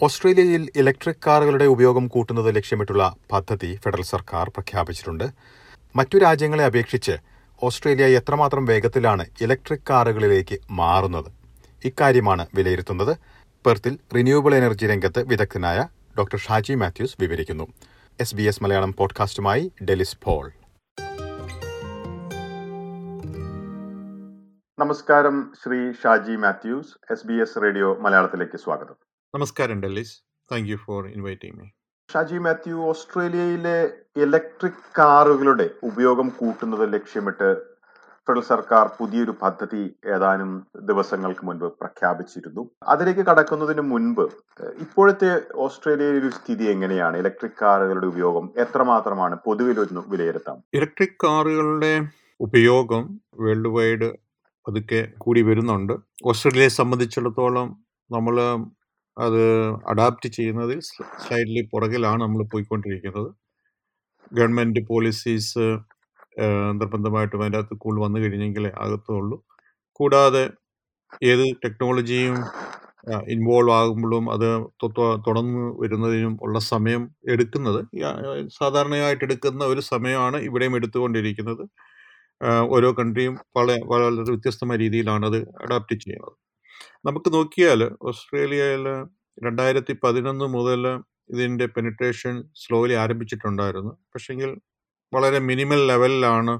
ഓസ്ട്രേലിയയിൽ ഇലക്ട്രിക് കാറുകളുടെ ഉപയോഗം കൂട്ടുന്നത് ലക്ഷ്യമിട്ടുള്ള പദ്ധതി ഫെഡറൽ സർക്കാർ പ്രഖ്യാപിച്ചിട്ടുണ്ട്. മറ്റു രാജ്യങ്ങളെ അപേക്ഷിച്ച് ഓസ്ട്രേലിയ എത്രമാത്രം വേഗത്തിലാണ് ഇലക്ട്രിക് കാറുകളിലേക്ക് മാറുന്നത്? ഇക്കാര്യമാണ് വിലയിരുത്തുന്നത്. പെർത്തിൽ റിന്യൂവബിൾ എനർജി രംഗത്ത് വിദഗ്ധനായ ഡോക്ടർ ഷാജി മാത്യൂസ് വിവരിക്കുന്നു. എസ് ബി എസ് മലയാളം പോഡ്കാസ്റ്റുമായി ഡെലിസ് പോൾ. നമസ്കാരം Shri Shaji Mathews S B S radio മലയാളത്തിലേക്ക് സ്വാഗതം. നമസ്കാരം Dellis. Thank you for inviting me Shaji Mathew ഓസ്ട്രേലിയയിലെ ഇലക്ട്രിക് കാറുകളുടെ ഉപയോഗം കൂട്ടുന്നത് ലക്ഷ്യമിട്ട് ഫെഡറൽ സർക്കാർ പുതിയൊരു പദ്ധതി ഏതാനും ദിവസങ്ങൾക്ക് മുൻപ് പ്രഖ്യാപിച്ചിരുന്നു. അതിലേക്ക് കടക്കുന്നതിന് മുൻപ് ഇപ്പോഴത്തെ ഓസ്ട്രേലിയയിലെ ഒരു സ്ഥിതി എങ്ങനെയാണ്? ഇലക്ട്രിക് കാറുകളുടെ ഉപയോഗം എത്രമാത്രമാണ്? പൊതുവിൽ ഒന്ന് വിലയിരുത്താം. ഇലക്ട്രിക് കാറുകളുടെ ഉപയോഗം വേൾഡ് വൈഡ് പതുക്കെ കൂടി വരുന്നുണ്ട്. ഓസ്ട്രേലിയയെ സംബന്ധിച്ചിടത്തോളം നമ്മൾ അത് അഡാപ്റ്റ് ചെയ്യുന്നതിൽ സ്ലൈഡ്ലി പുറകിലാണ് നമ്മൾ പോയിക്കൊണ്ടിരിക്കുന്നത്. ഗവൺമെന്റ് പോളിസീസ് നിർബന്ധമായിട്ടും അതിന്റെ അകത്ത് കൂടുതൽ വന്നു കഴിഞ്ഞെങ്കിലേ അകത്തുള്ളൂ കൂടാതെ ഏത് ടെക്നോളജിയും ഇൻവോൾവ് ആകുമ്പോഴും അത് തുടർന്ന് വരുന്നതിനും ഉള്ള സമയം എടുക്കുന്നത് സാധാരണയായിട്ട് എടുക്കുന്ന ഒരു സമയമാണ് ഇവിടെയും എടുത്തുകൊണ്ടിരിക്കുന്നത്. ഓരോ കൺട്രിയും വളരെ വളരെ വ്യത്യസ്തമായ രീതിയിലാണ് അത് അഡാപ്റ്റ് ചെയ്യുന്നത്. നമുക്ക് നോക്കിയാൽ ഓസ്ട്രേലിയയിൽ രണ്ടായിരത്തി പതിനൊന്ന് മുതൽ ഇതിന്റെ പെനിട്രേഷൻ സ്ലോലി ആരംഭിച്ചിട്ടുണ്ടായിരുന്നു. പക്ഷെങ്കിൽ വളരെ മിനിമൽ ലെവലിലാണ്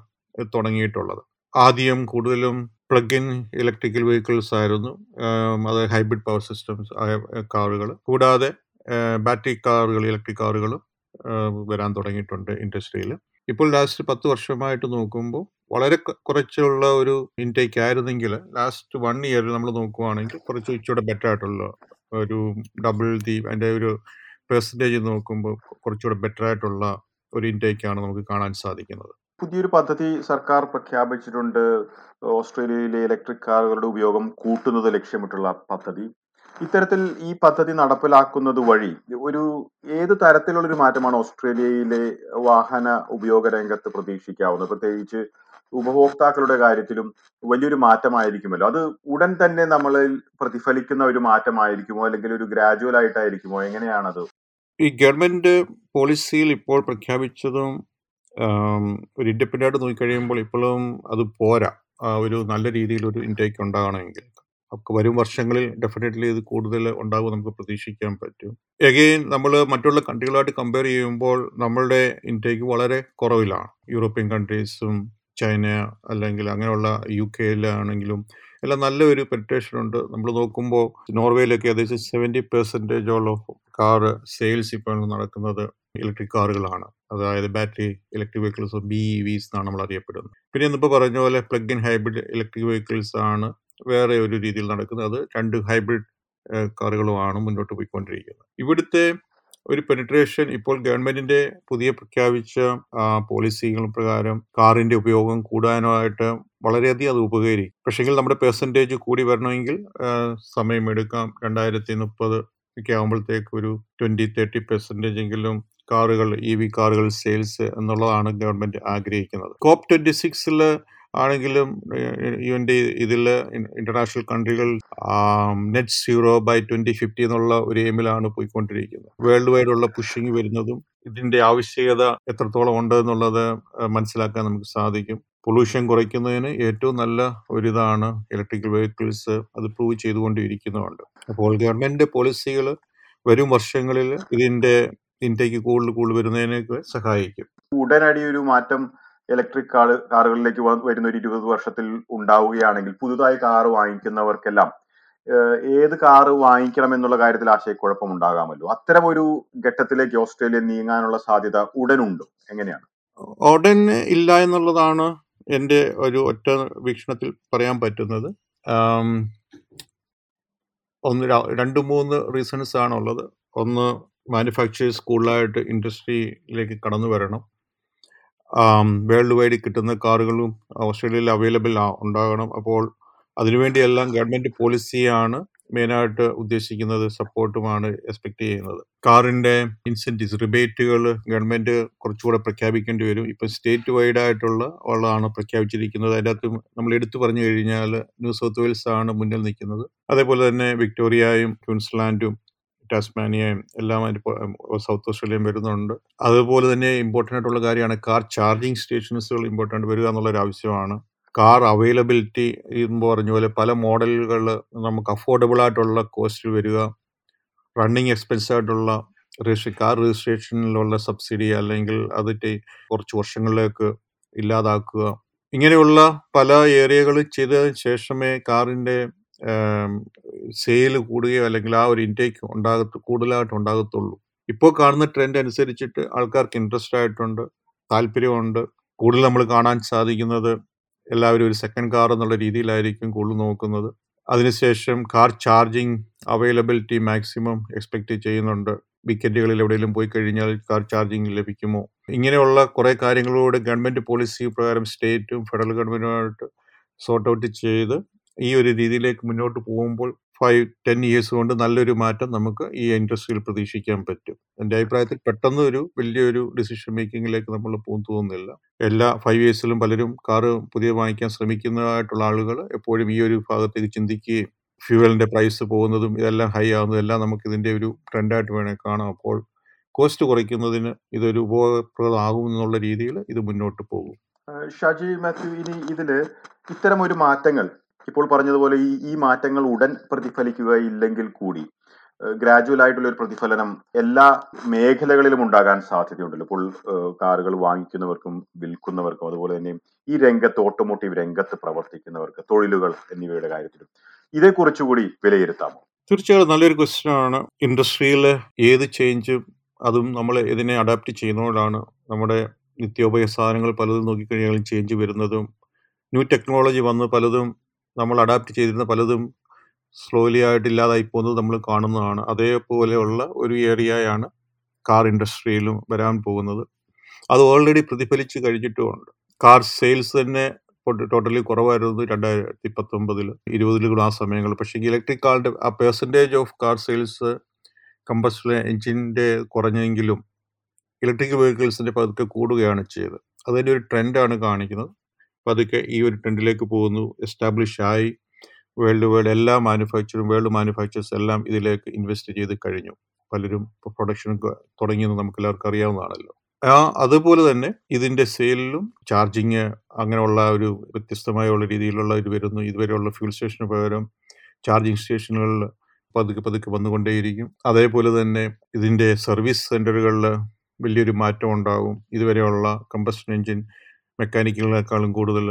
തുടങ്ങിയിട്ടുള്ളത്. ആദ്യം കൂടുതലും പ്ലഗ് ഇൻ ഇലക്ട്രിക്കൽ വെഹിക്കിൾസ് ആയിരുന്നു അത് ഹൈബ്രിഡ് പവർ സിസ്റ്റംസ് ആയ കാറുകൾ കൂടാതെ ബാറ്ററി കാറുകൾ ഇലക്ട്രിക് കാറുകളും വരാൻ തുടങ്ങിയിട്ടുണ്ട് ഇൻഡസ്ട്രിയിൽ ഇപ്പോൾ ലാസ്റ്റ് പത്ത് വർഷമായിട്ട് നോക്കുമ്പോൾ വളരെ കുറച്ചുള്ള ഒരു ഇൻടേക്ക് ആയിരുന്നെങ്കിൽ ലാസ്റ്റ് വൺ ഇയറിൽ നമ്മൾ നോക്കുവാണെങ്കിൽ കുറച്ച് ഇച്ചിരി ബെറ്റർ ആയിട്ടുള്ള ഒരു ഡബിൾ ദി അതിന്റെ ഒരു പെർസെന്റേജ് നോക്കുമ്പോൾ കുറച്ചുകൂടെ ബെറ്റർ ആയിട്ടുള്ള ഒരു ഇൻടേക്കാണ് നമുക്ക് കാണാൻ സാധിക്കുന്നത്. പുതിയൊരു പദ്ധതി സർക്കാർ പ്രഖ്യാപിച്ചിട്ടുണ്ട്. ഓസ്ട്രേലിയയിലെ ഇലക്ട്രിക് കാറുകളുടെ ഉപയോഗം കൂട്ടുന്നത് ലക്ഷ്യമിട്ടുള്ള പദ്ധതി. ഇത്തരത്തിൽ ഈ പദ്ധതി നടപ്പിലാക്കുന്നത് വഴി ഒരു ഏത് തരത്തിലുള്ള ഒരു മാറ്റമാണ് ഓസ്ട്രേലിയയിലെ വാഹന ഉപയോഗ രംഗത്ത് പ്രതീക്ഷിക്കാവുന്നത്? പ്രത്യേകിച്ച് ഉപഭോക്താക്കളുടെ കാര്യത്തിലും വലിയൊരു മാറ്റമായിരിക്കുമല്ലോ. അത് ഉടൻ തന്നെ നമ്മളിൽ പ്രതിഫലിക്കുന്ന ഒരു മാറ്റമായിരിക്കുമോ? അല്ലെങ്കിൽ ഒരു ഗ്രാജുവൽ ആയിട്ടായിരിക്കുമോ? എങ്ങനെയാണത്? ഈ ഗവൺമെന്റ് പോളിസിയിൽ ഇപ്പോൾ പ്രഖ്യാപിച്ചതും ഒരു ഇൻഡിപെൻഡന്റ് നോക്കിക്കഴിയുമ്പോൾ ഇപ്പോഴും അത് പോരാ. ഒരു നല്ല രീതിയിൽ ഒരു ഇൻടേക്ക് ഉണ്ടാകണമെങ്കിൽ. നമുക്ക് വരും വർഷങ്ങളിൽ ഡെഫിനറ്റ്ലി ഇത് കൂടുതൽ ഉണ്ടാകും നമുക്ക് പ്രതീക്ഷിക്കാൻ പറ്റും. എഗെയിൻ നമ്മൾ മറ്റുള്ള കൺട്രികളായിട്ട് കമ്പയർ ചെയ്യുമ്പോൾ നമ്മളുടെ ഇൻടേക്ക് വളരെ കുറവിലാണ്. യൂറോപ്യൻ കൺട്രീസും ചൈന അല്ലെങ്കിൽ അങ്ങനെയുള്ള യു കെയിലാണെങ്കിലും എല്ലാം നല്ലൊരു പെനിട്രേഷൻ ഉണ്ട്. നമ്മൾ നോക്കുമ്പോൾ നോർവേയിലൊക്കെ ഏകദേശം സെവന്റി ഓഫ് കാർ സെയിൽസ് ഇപ്പോൾ നടക്കുന്നത് ഇലക്ട്രിക് കാറുകളാണ്. അതായത് battery electric vehicles B E Vs എന്നാണ് നമ്മൾ അറിയപ്പെടുന്നത്. പിന്നെ ഇന്നിപ്പോൾ പറഞ്ഞ പോലെ plug in hybrid electric vehicles ആണ് വേറെ ഒരു രീതിയിൽ നടക്കുന്നത്. അത് രണ്ട് ഹൈബ്രിഡ് കാറുകളുമാണ് മുന്നോട്ട് പോയിക്കൊണ്ടിരിക്കുന്നത്. ഇവിടുത്തെ ഒരു പെനിട്രേഷൻ ഇപ്പോൾ ഗവൺമെന്റിന്റെ പുതിയ പ്രഖ്യാപിച്ച പോളിസികൾ പ്രകാരം കാറിന്റെ ഉപയോഗം കൂടാനായിട്ട് വളരെയധികം അത് ഉപകരിക്കും. പക്ഷെങ്കിൽ നമ്മുടെ പെർസെന്റേജ് കൂടി വരണമെങ്കിൽ സമയമെടുക്കാം. രണ്ടായിരത്തി മുപ്പത് ഒക്കെ ആകുമ്പോഴത്തേക്ക് ഒരു ട്വന്റി തേർട്ടി പെർസെന്റേജ് എങ്കിലും കാറുകൾ ഇ വി കാറുകൾ സെയിൽസ് എന്നുള്ളതാണ് ഗവൺമെന്റ് ആഗ്രഹിക്കുന്നത്. കോപ്പ് ട്വന്റി സിക്സിൽ ആണെങ്കിലും യുവിന്റെ ഇതിൽ international കൺട്രികൾ net zero by twenty fifty എന്നുള്ള ഒരു എയിമിലാണ് പോയിക്കൊണ്ടിരിക്കുന്നത്. വേൾഡ് വൈഡ് ഉള്ള പുഷിങ് വരുന്നതും ഇതിന്റെ ആവശ്യകത എത്രത്തോളം ഉണ്ട് എന്നുള്ളത് മനസ്സിലാക്കാൻ നമുക്ക് സാധിക്കും. പൊല്യൂഷൻ കുറയ്ക്കുന്നതിന് ഏറ്റവും നല്ല ഒരിതാണ് ഇലക്ട്രിക്കൽ വെഹിക്കിൾസ് അത് പ്രൂവ് ചെയ്തുകൊണ്ടിരിക്കുന്നുണ്ട്. അപ്പോൾ ഗവൺമെന്റ് പോളിസികൾ വരും വർഷങ്ങളിൽ ഇതിന്റെ ഇൻടേക്ക് കൂടുതൽ കൂടുതൽ വരുന്നതിനൊക്കെ സഹായിക്കും. ഉടനടി ഒരു മാറ്റം ഇലക്ട്രിക് കാർ കാറുകളിലേക്ക് വരുന്ന ഒരു ഇരുപത് വർഷത്തിൽ ഉണ്ടാവുകയാണെങ്കിൽ പുതുതായി കാർ വാങ്ങിക്കുന്നവർക്കെല്ലാം ഏത് കാറ് വാങ്ങിക്കണം എന്നുള്ള കാര്യത്തിൽ ആശയക്കുഴപ്പം ഉണ്ടാകാമല്ലോ അത്തരം ഒരു ഘട്ടത്തിലേക്ക് ഓസ്ട്രേലിയ നീങ്ങാനുള്ള സാധ്യത ഉടനുണ്ട്. എങ്ങനെയാണ്? ഉടൻ ഇല്ല എന്നുള്ളതാണ് എന്റെ ഒരു ഒറ്റ വീക്ഷണത്തിൽ പറയാൻ പറ്റുന്നത്. ഒന്ന് രണ്ട് മൂന്ന് റീസൺസ് ആണുള്ളത്. ഒന്ന് മാനുഫാക്ചറേഴ്സ് കൂടുതലായിട്ട് ഇൻഡസ്ട്രിയിലേക്ക് കടന്നു വരണം. വേൾഡ് വൈഡ് കിട്ടുന്ന കാറുകളും ഓസ്ട്രേലിയയിൽ അവൈലബിൾ ഉണ്ടാകണം. അപ്പോൾ അതിനുവേണ്ടിയെല്ലാം ഗവൺമെന്റ് പോളിസിയാണ് മെയിനായിട്ട് ഉദ്ദേശിക്കുന്നത് സപ്പോർട്ടുമാണ് എക്സ്പെക്ട് ചെയ്യുന്നത്. കാറിന്റെ ഇൻസെന്റീവ്സ് റിബേറ്റുകൾ ഗവൺമെന്റ് കുറച്ചുകൂടെ പ്രഖ്യാപിക്കേണ്ടി വരും. ഇപ്പം സ്റ്റേറ്റ് വൈഡ് ആയിട്ടുള്ള ഉള്ളതാണ് പ്രഖ്യാപിച്ചിരിക്കുന്നത്. അതിന്റെ അകത്ത് നമ്മൾ എടുത്തു പറഞ്ഞു കഴിഞ്ഞാൽ ന്യൂ സൗത്ത് വെയിൽസ് ആണ് മുന്നിൽ നിൽക്കുന്നത്. അതേപോലെ തന്നെ വിക്ടോറിയയും ക്യൂൻസ്ലാൻഡും ടാസ്മാനിയയും എല്ലാം അതിന് സൗത്ത് ഓസ്ട്രേലിയയും വരുന്നുണ്ട്. അതുപോലെ തന്നെ ഇമ്പോർട്ടന്റ് ആയിട്ടുള്ള കാര്യമാണ് കാർ ചാർജിങ് സ്റ്റേഷൻസുകൾ ഇമ്പോർട്ടന്റ് വരിക എന്നുള്ളൊരു ആവശ്യമാണ്. കാർ അവൈലബിലിറ്റി എന്ന് പറഞ്ഞ പോലെ പല മോഡലുകൾ നമുക്ക് അഫോർഡബിൾ ആയിട്ടുള്ള കോസ്റ്റിൽ വരിക. റണ്ണിങ് എക്സ്പെൻസ് ആയിട്ടുള്ള കാർ രജിസ്ട്രേഷനിലുള്ള സബ്സിഡി അല്ലെങ്കിൽ അത് കുറച്ച് വർഷങ്ങളിലേക്ക് ഇല്ലാതാക്കുക. ഇങ്ങനെയുള്ള പല ഏരിയകൾ ചെയ്തതിന് ശേഷമേ കാറിന്റെ സെയിൽ കൂടുകയോ അല്ലെങ്കിൽ ആ ഒരു ഇൻടേക്ക് ഉണ്ടാകത്ത് കൂടുതലായിട്ട് ഉണ്ടാകത്തുള്ളൂ. ഇപ്പോൾ കാണുന്ന ട്രെൻഡ് അനുസരിച്ചിട്ട് ആൾക്കാർക്ക് ഇൻട്രസ്റ്റ് ആയിട്ടുണ്ട് താല്പര്യമുണ്ട്. കൂടുതൽ നമ്മൾ കാണാൻ സാധിക്കുന്നത് എല്ലാവരും ഒരു സെക്കൻഡ് കാർ എന്നുള്ള രീതിയിലായിരിക്കും കൂടുതൽ നോക്കുന്നത്. അതിനുശേഷം car charging availability maximum expect ചെയ്യുന്നുണ്ട്. വിക്കറ്റുകളിൽ എവിടെയെങ്കിലും പോയി കഴിഞ്ഞാൽ കാർ ചാർജിങ് ലഭിക്കുമോ? ഇങ്ങനെയുള്ള കുറേ കാര്യങ്ങളോട് ഗവൺമെന്റ് പോളിസി പ്രകാരം സ്റ്റേറ്റും ഫെഡറൽ ഗവൺമെന്റുമായിട്ട് സോർട്ട് ഔട്ട് ചെയ്ത് ഈ ഒരു രീതിയിലേക്ക് മുന്നോട്ട് പോകുമ്പോൾ ഫൈവ് ടെൻ ഇയേഴ്സ് കൊണ്ട് നല്ലൊരു മാറ്റം നമുക്ക് ഈ ഇൻഡസ്ട്രിയിൽ പ്രതീക്ഷിക്കാൻ പറ്റും. എന്റെ അഭിപ്രായത്തിൽ പെട്ടെന്ന് ഒരു വലിയൊരു ഡിസിഷൻ മേക്കിങ്ങിലേക്ക് നമ്മൾ പോകും തോന്നുന്നില്ല. എല്ലാ ഫൈവ് ഇയേഴ്സിലും പലരും കാറ് പുതിയ വാങ്ങിക്കാൻ ശ്രമിക്കുന്നതായിട്ടുള്ള ആളുകൾ എപ്പോഴും ഈ ഒരു ഭാഗത്തേക്ക് ചിന്തിക്കുകയും ഫ്യൂവലിന്റെ പ്രൈസ് പോകുന്നതും ഇതെല്ലാം ഹൈ ആവുന്നതും എല്ലാം നമുക്ക് ഇതിന്റെ ഒരു ട്രെൻഡായിട്ട് വേണേൽ കാണാം. അപ്പോൾ കോസ്റ്റ് കുറയ്ക്കുന്നതിന് ഇതൊരു ഉപയോഗപ്രദമാകും എന്നുള്ള രീതിയിൽ ഇത് മുന്നോട്ട് പോകും. ഷാജി മാത്യു ഇനി ഇതിൽ ഇത്തരം ഒരു മാറ്റങ്ങൾ ഇപ്പോൾ പറഞ്ഞതുപോലെ ഈ ഈ മാറ്റങ്ങൾ ഉടൻ പ്രതിഫലിക്കുകയില്ലെങ്കിൽ കൂടി ഗ്രാജുവൽ ആയിട്ടുള്ള ഒരു പ്രതിഫലനം എല്ലാ മേഖലകളിലും ഉണ്ടാകാൻ സാധ്യതയുണ്ടല്ലോ. ഇപ്പോൾ കാറുകൾ വാങ്ങിക്കുന്നവർക്കും വിൽക്കുന്നവർക്കും അതുപോലെ തന്നെ ഈ രംഗത്ത് ഓട്ടോമോട്ടീവ് രംഗത്ത് പ്രവർത്തിക്കുന്നവർക്ക് തൊഴിലുകൾ എന്നിവയുടെ കാര്യത്തിലും ഇതേക്കുറിച്ചുകൂടി വിലയിരുത്താമോ? തീർച്ചയായും നല്ലൊരു ക്വസ്റ്റ്യൻ ആണ്. ഇൻഡസ്ട്രിയിൽ ഏത് ചേഞ്ച് അതും നമ്മൾ ഇതിനെ അഡാപ്റ്റ് ചെയ്യുന്നതുകൊണ്ടാണ് നമ്മുടെ നിത്യോപയോഗ സാധനങ്ങൾ പലതും നോക്കിക്കഴിഞ്ഞാലും ചേഞ്ച് വരുന്നതും ന്യൂ ടെക്നോളജി വന്ന് പലതും നമ്മൾ അഡാപ്റ്റ് ചെയ്തിരുന്ന പലതും സ്ലോലി ആയിട്ട് ഇല്ലാതായി പോകുന്നത് നമ്മൾ കാണുന്നതാണ്. അതേപോലെയുള്ള ഒരു ഏരിയയാണ് കാർ ഇൻഡസ്ട്രിയിലും വരാൻ പോകുന്നത്. അത് ഓൾറെഡി പ്രതിഫലിച്ച് കഴിഞ്ഞിട്ടുമുണ്ട്. കാർ സെയിൽസ് തന്നെ ടോട്ടലി കുറവായിരുന്നു രണ്ടായിരത്തി പത്തൊമ്പതിൽ ഇരുപതിലും ആ സമയങ്ങൾ പക്ഷേ ഇലക്ട്രിക് കാറിന്റെ ആ percentage of car sales combustion എഞ്ചിന്റെ കുറഞ്ഞെങ്കിലും ഇലക്ട്രിക് വെഹിക്കിൾസിന്റെ പതുക്കെ കൂടുകയാണ് ചെയ്തത്. അതിന്റെ ഒരു ട്രെൻഡാണ് കാണിക്കുന്നത്. പതുക്കെ ഈ ഒരു ട്രെൻഡിലേക്ക് പോകുന്നു. എസ്റ്റാബ്ലിഷ് ആയി വേൾഡ് വൈഡ് എല്ലാ മാനുഫാക്ചറും വേൾഡ് മാനുഫാക്ചേഴ്സ് എല്ലാം ഇതിലേക്ക് ഇൻവെസ്റ്റ് ചെയ്ത് കഴിഞ്ഞു. പലരും പ്രൊഡക്ഷൻ തുടങ്ങിയെന്ന് നമുക്ക് എല്ലാവർക്കും അറിയാവുന്നതാണല്ലോ. ആ അതുപോലെ തന്നെ ഇതിന്റെ സെയിലിലും ചാർജിങ് അങ്ങനെയുള്ള ഒരു വ്യത്യസ്തമായ ഉള്ള രീതിയിലുള്ള ഇത് വരുന്നു. ഇതുവരെയുള്ള ഫ്യൂൽ സ്റ്റേഷന് പകരം ചാർജിങ് സ്റ്റേഷനുകളിൽ പതുക്കെ പതുക്കെ വന്നുകൊണ്ടേയിരിക്കും. അതേപോലെ തന്നെ ഇതിന്റെ സർവീസ് സെന്ററുകളിൽ വലിയൊരു മാറ്റം ഉണ്ടാകും ഇതുവരെയുള്ള കമ്പസ്റ്റൻ എഞ്ചിൻ മെക്കാനിക്കലിനേക്കാളും കൂടുതൽ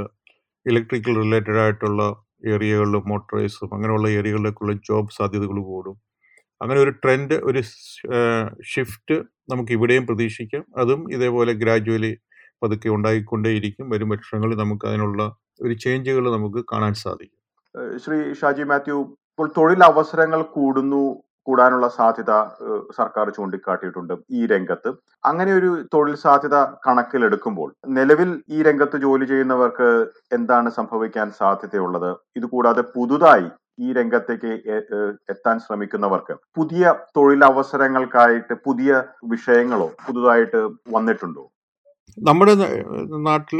ഇലക്ട്രിക്കൽ റിലേറ്റഡ് ആയിട്ടുള്ള ഏരിയകളിലും മോട്ടറൈസും അങ്ങനെയുള്ള ഏരിയകളിലേക്കുള്ള ജോബ് സാധ്യതകൾ കൂടും. അങ്ങനെ ഒരു ട്രെൻഡ് ഒരു ഷിഫ്റ്റ് നമുക്ക് ഇവിടെയും പ്രതീക്ഷിക്കാം. അതും ഇതേപോലെ ഗ്രാജുവലി പതുക്കെ ഉണ്ടായിക്കൊണ്ടേയിരിക്കും. വരും വർഷങ്ങളിൽ നമുക്ക് അതിനുള്ള ഒരു ചേഞ്ചുകൾ നമുക്ക് കാണാൻ സാധിക്കും. ശ്രീ ഷാജി മാത്യു ഇപ്പോൾ തൊഴിൽ അവസരങ്ങൾ കൂടുന്നു കൂടാനുള്ള സാധ്യത സർക്കാർ ചൂണ്ടിക്കാട്ടിയിട്ടുണ്ട് ഈ രംഗത്ത്. അങ്ങനെ ഒരു തൊഴിൽ സാധ്യത കണക്കിലെടുക്കുമ്പോൾ നിലവിൽ ഈ രംഗത്ത് ജോലി ചെയ്യുന്നവർക്ക് എന്താണ് സംഭവിക്കാൻ സാധ്യതയുള്ളത്? ഇതുകൂടാതെ പുതുതായി ഈ രംഗത്തേക്ക് എത്താൻ ശ്രമിക്കുന്നവർക്ക് പുതിയ തൊഴിലവസരങ്ങൾക്കായിട്ട് പുതിയ വിഷയങ്ങളോ പുതുതായിട്ട് വന്നിട്ടുണ്ടോ? നമ്മുടെ നാട്ടിൽ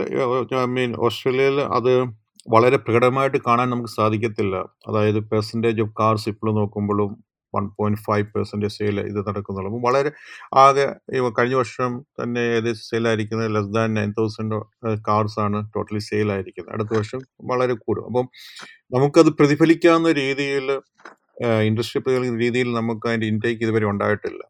മീൻ ഓസ്ട്രേലിയയിൽ അത് വളരെ പ്രകടമായിട്ട് കാണാൻ നമുക്ക് സാധിക്കത്തില്ല. അതായത് പെർസെന്റേജ് ഓഫ് കാർസ് ഇപ്പോൾ നോക്കുമ്പോഴും one point five percentage sale ഇത് നടക്കുന്നുള്ളൂ. അപ്പോൾ വളരെ ആകെ കഴിഞ്ഞ വർഷം തന്നെ ഏകദേശം സെയിലായിരിക്കുന്നത് ലെസ് ദാൻ നയൻ തൗസൻഡ് ആണ് ടോട്ടലി സെയിലായിരിക്കുന്നത് അടുത്ത വർഷം വളരെ കൂടും. അപ്പം നമുക്കത് പ്രതിഫലിക്കാവുന്ന രീതിയിൽ ഇൻഡസ്ട്രി പ്രതിഫലിക്കുന്ന രീതിയിൽ നമുക്ക് അതിന്റെ ഇൻടേക്ക് ഇതുവരെ ഉണ്ടായിട്ടില്ല.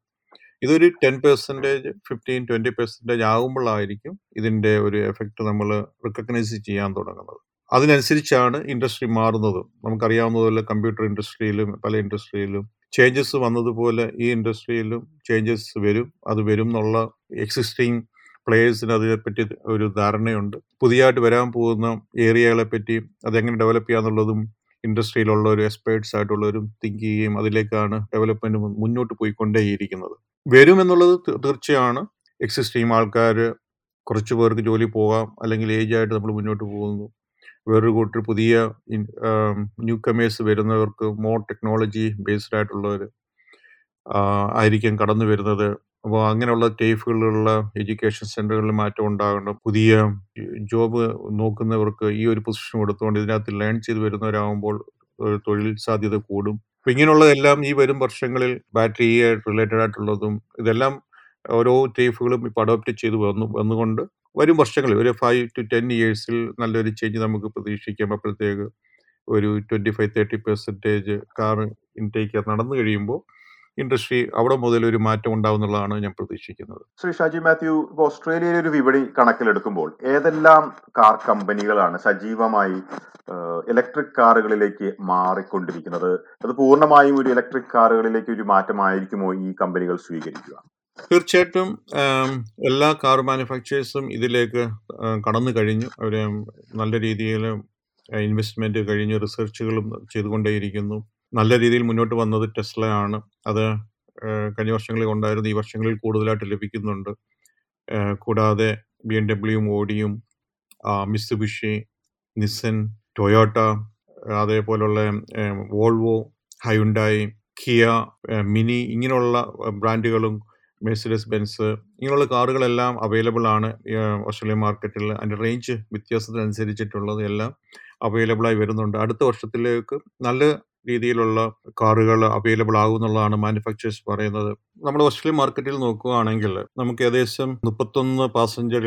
ഇതൊരു ten percentage fifteen twenty percentage ആകുമ്പോഴായിരിക്കും ഇതിന്റെ ഒരു എഫക്റ്റ് നമ്മൾ റിക്കഗ്നൈസ് ചെയ്യാൻ തുടങ്ങുന്നത്. അതിനനുസരിച്ചാണ് ഇൻഡസ്ട്രി മാറുന്നതും. നമുക്കറിയാവുന്നതുപോലെ കമ്പ്യൂട്ടർ ഇൻഡസ്ട്രിയിലും പല ഇൻഡസ്ട്രിയിലും ചേഞ്ചസ് വന്നതുപോലെ ഈ ഇൻഡസ്ട്രിയിലും ചേഞ്ചസ് വരും. അത് വരും എന്നുള്ള എക്സിസ്റ്റിംഗ് പ്ലേയേഴ്സിന് അതിനെപ്പറ്റി ഒരു ധാരണയുണ്ട്. പുതിയതായിട്ട് വരാൻ പോകുന്ന ഏരിയകളെ പറ്റി അതെങ്ങനെ ഡെവലപ്പ് ചെയ്യാന്നുള്ളതും ഇൻഡസ്ട്രിയിലുള്ള ഒരു എക്സ്പേർട്സ് ആയിട്ടുള്ളവരും തിങ്ക് ചെയ്യുകയും അതിലേക്കാണ് ഡെവലപ്മെന്റ് മുന്നോട്ട് പോയിക്കൊണ്ടേയിരിക്കുന്നത്. വരും എന്നുള്ളത് തീർച്ചയാണ്. എക്സിസ്റ്റിംഗ് ആൾക്കാർ കുറച്ച് പേർക്ക് ജോലി പോകാം. അല്ലെങ്കിൽ ഏജ് ആയിട്ട് നമ്മൾ മുന്നോട്ട് പോകുന്നു. വേറൊരു കൂട്ടർ പുതിയ ന്യൂ കമേഴ്സ് വരുന്നവർക്ക് മോർ ടെക്നോളജി ബേസ്ഡ് ആയിട്ടുള്ളവർ ആയിരിക്കും കടന്നു വരുന്നത്. അപ്പോൾ അങ്ങനെയുള്ള ടേഫുകളിലുള്ള എഡ്യൂക്കേഷൻ സെന്ററുകളിൽ മാറ്റം ഉണ്ടാകണം. പുതിയ ജോബ് നോക്കുന്നവർക്ക് ഈ ഒരു പൊസിഷൻ കൊടുത്തുകൊണ്ട് ഇതിനകത്ത് ലേൺ ചെയ്ത് വരുന്നവരാകുമ്പോൾ ഒരു തൊഴിൽ സാധ്യത കൂടും. അപ്പം ഇങ്ങനെയുള്ളതെല്ലാം ഈ വരും വർഷങ്ങളിൽ ബാറ്ററി റിലേറ്റഡ് ആയിട്ടുള്ളതും ഇതെല്ലാം ഓരോ ടേഫുകളും ഇപ്പോൾ അഡോപ്റ്റ് ചെയ്ത് വന്നു വന്നുകൊണ്ട് വരും വർഷങ്ങളിൽ ഒരു ഫൈവ് ടു ടെൻ ഇയേഴ്സിൽ നല്ലൊരു ചേഞ്ച് നമുക്ക് പ്രതീക്ഷിക്കാം. അപ്പോഴത്തേക്ക് ഒരു twenty five thirty percentage car intake നടന്നു കഴിയുമ്പോൾ ഇൻഡസ്ട്രി അവിടെ മുതൽ ഒരു മാറ്റം ഉണ്ടാവും ഉണ്ടാവുന്നുള്ളതാണ് ഞാൻ പ്രതീക്ഷിക്കുന്നത്. ശ്രീ ഷാജി മാത്യു ഇപ്പോൾ ഓസ്ട്രേലിയയിലെ ഒരു വിപണി കണക്കിലെടുക്കുമ്പോൾ ഏതെല്ലാം കാർ കമ്പനികളാണ് സജീവമായി ഇലക്ട്രിക് കാറുകളിലേക്ക് മാറിക്കൊണ്ടിരിക്കുന്നത്? അത് പൂർണമായും ഒരു ഇലക്ട്രിക് കാറുകളിലേക്ക് ഒരു മാറ്റമായിരിക്കുമോ ഈ കമ്പനികൾ സ്വീകരിക്കുക? തീർച്ചയായിട്ടും ആം, എല്ലാ കാർ മാനുഫാക്ചറേഴ്സും ഇതിലേക്ക് ആ, കടന്നു കഴിഞ്ഞു. അവർ നല്ല രീതിയിൽ ഇൻവെസ്റ്റ്മെന്റ് കഴിഞ്ഞു റിസർച്ചുകളും ചെയ്തുകൊണ്ടേയിരിക്കുന്നു. നല്ല രീതിയിൽ മുന്നോട്ട് വന്നത് ടെസ്ല ആണ്. അത് ആ, കഴിഞ്ഞ വർഷങ്ങളിൽ ഉണ്ടായിരുന്നു ഈ വർഷങ്ങളിൽ കൂടുതലായിട്ട് ലഭിക്കുന്നുണ്ട്. ആ, കൂടാതെ ബി എം ഡബ്ല്യുവും ഓഡിയും മിസ്സുബിഷി നിസൻ ടൊയോട്ട അതേപോലുള്ള ആ, വോൾവോ ഹയുണ്ടായി കിയ ആ, മിനി ഇങ്ങനെയുള്ള ബ്രാൻഡുകളും മെഴ്സിഡസ് ബെൻസ് ഇങ്ങനെയുള്ള കാറുകളെല്ലാം അവൈലബിൾ ആണ്. ഓസ്ട്രേലിയൻ മാർക്കറ്റിൽ അതിന്റെ റേഞ്ച് വ്യത്യാസത്തിനനുസരിച്ചിട്ടുള്ളത് എല്ലാം അവൈലബിളായി വരുന്നുണ്ട്. അടുത്ത വർഷത്തിലേക്ക് നല്ല രീതിയിലുള്ള കാറുകൾ അവൈലബിൾ ആകുമെന്നുള്ളതാണ് മാനുഫാക്ചേഴ്സ് പറയുന്നത്. നമ്മൾ ഓസ്ട്രേലിയൻ മാർക്കറ്റിൽ നോക്കുകയാണെങ്കിൽ നമുക്ക് ഏകദേശം മുപ്പത്തൊന്ന് പാസഞ്ചർ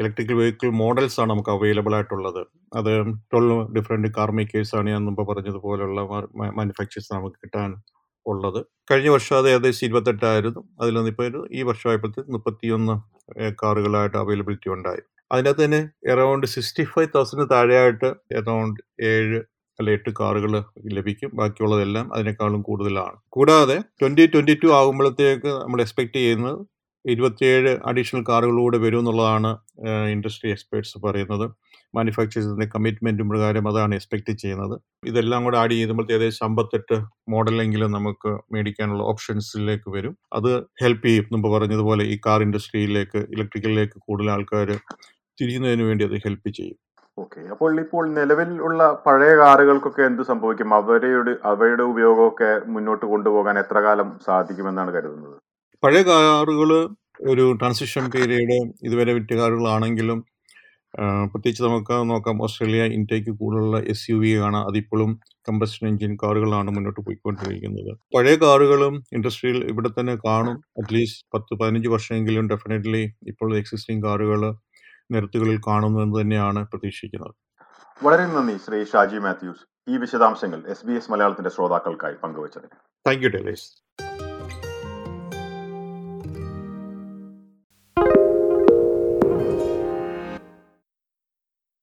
ഇലക്ട്രിക്കൽ വെഹിക്കിൾ മോഡൽസ് ആണ് നമുക്ക് അവൈലബിൾ ആയിട്ടുള്ളത്. അത് ട്വൽവ് ഡിഫറെന്റ് കാർ മേക്കേഴ്സ് ആണ് ഞാൻ മുമ്പ് പറഞ്ഞതുപോലുള്ള മാനുഫാക്ചേഴ്സ് നമുക്ക് കിട്ടാൻ ഉള്ളത്. കഴിഞ്ഞ വർഷം അത് ഏകദേശം ഇരുപത്തെട്ടായിരുന്നു. അതിൽ നിന്ന് ഇപ്പോൾ ഈ വർഷമായപ്പോഴത്തേക്ക് മുപ്പത്തിയൊന്ന് കാറുകളായിട്ട് അവൈലബിലിറ്റി ഉണ്ടായി. അതിനകത്ത് തന്നെ അറൗണ്ട് സിക്സ്റ്റി ഫൈവ് തൗസൻഡ് താഴെയായിട്ട് അറൗണ്ട് ഏഴ് അല്ല എട്ട് കാറുകൾ ലഭിക്കും. ബാക്കിയുള്ളതെല്ലാം അതിനേക്കാളും കൂടുതലാണ്. കൂടാതെ ട്വന്റി ട്വന്റി ടു ആകുമ്പോഴത്തേക്ക് നമ്മൾ എക്സ്പെക്ട് ചെയ്യുന്നത് ഇരുപത്തിയേഴ് അഡീഷണൽ കാറുകളൂടെ വരും എന്നുള്ളതാണ് ഇൻഡസ്ട്രി എക്സ്പേർട്സ് പറയുന്നത്. മാനുഫാക്ചേഴ്സിന്റെ കമ്മിറ്റ്മെന്റ് പ്രകാരം അതാണ് എക്സ്പെക്ട് ചെയ്യുന്നത്. ഇതെല്ലാം കൂടെ ആഡ് ചെയ്യുമ്പോൾ ഏകദേശം അമ്പത്തെട്ട് മോഡലെങ്കിലും നമുക്ക് മേടിക്കാനുള്ള ഓപ്ഷൻസിലേക്ക് വരും. അത് ഹെൽപ്പ് ചെയ്യും. മുമ്പ് പറഞ്ഞതുപോലെ ഈ കാർ ഇൻഡസ്ട്രിയിലേക്ക് ഇലക്ട്രിക്കലിലേക്ക് കൂടുതൽ ആൾക്കാർ തിരിയുന്നതിന് വേണ്ടി അത് ഹെൽപ്പ് ചെയ്യും. ഓക്കെ അപ്പോൾ ഇപ്പോൾ നിലവിൽ ഉള്ള പഴയ കാറുകൾക്കൊക്കെ എന്ത് സംഭവിക്കും? അവരുടെ അവയുടെ ഉപയോഗമൊക്കെ മുന്നോട്ട് കൊണ്ടുപോകാൻ എത്ര കാലം സാധിക്കുമെന്നാണ് കരുതുന്നത്? പഴയ കാറുകൾ ഒരു ട്രാൻസിഷൻ പീരീഡ് ഇതുവരെ വിറ്റ കാറുകളാണെങ്കിലും പ്രത്യേകിച്ച് നമുക്ക് നോക്കാം. ഓസ്ട്രേലിയ ഇൻടേക്ക് കൂടുതലുള്ള എസ് യു വി ആണ് അതിപ്പോഴും കമ്പസ്റ്റൻ എഞ്ചിൻ കാറുകളാണ് മുന്നോട്ട് പോയിക്കൊണ്ടിരിക്കുന്നത്. പഴയ കാറുകളും ഇൻഡസ്ട്രിയിൽ ഇവിടെ തന്നെ കാണും. അറ്റ്ലീസ്റ്റ് പത്ത് പതിനഞ്ച് വർഷമെങ്കിലും ഡെഫിനറ്റ്ലി ഇപ്പോൾ എക്സിസ്റ്റിംഗ് കാറുകൾ നിരത്തുകളിൽ കാണുന്നു എന്ന് തന്നെയാണ് പ്രതീക്ഷിക്കുന്നത്. വളരെ നന്ദി ശ്രീ ഷാജി മാത്യൂസ്. ഈ വിശദാംശങ്ങൾ എസ് ബി എസ് മലയാളത്തിന്റെ ശ്രോതാക്കൾക്കായി പങ്കുവച്ചതിന്. Thank you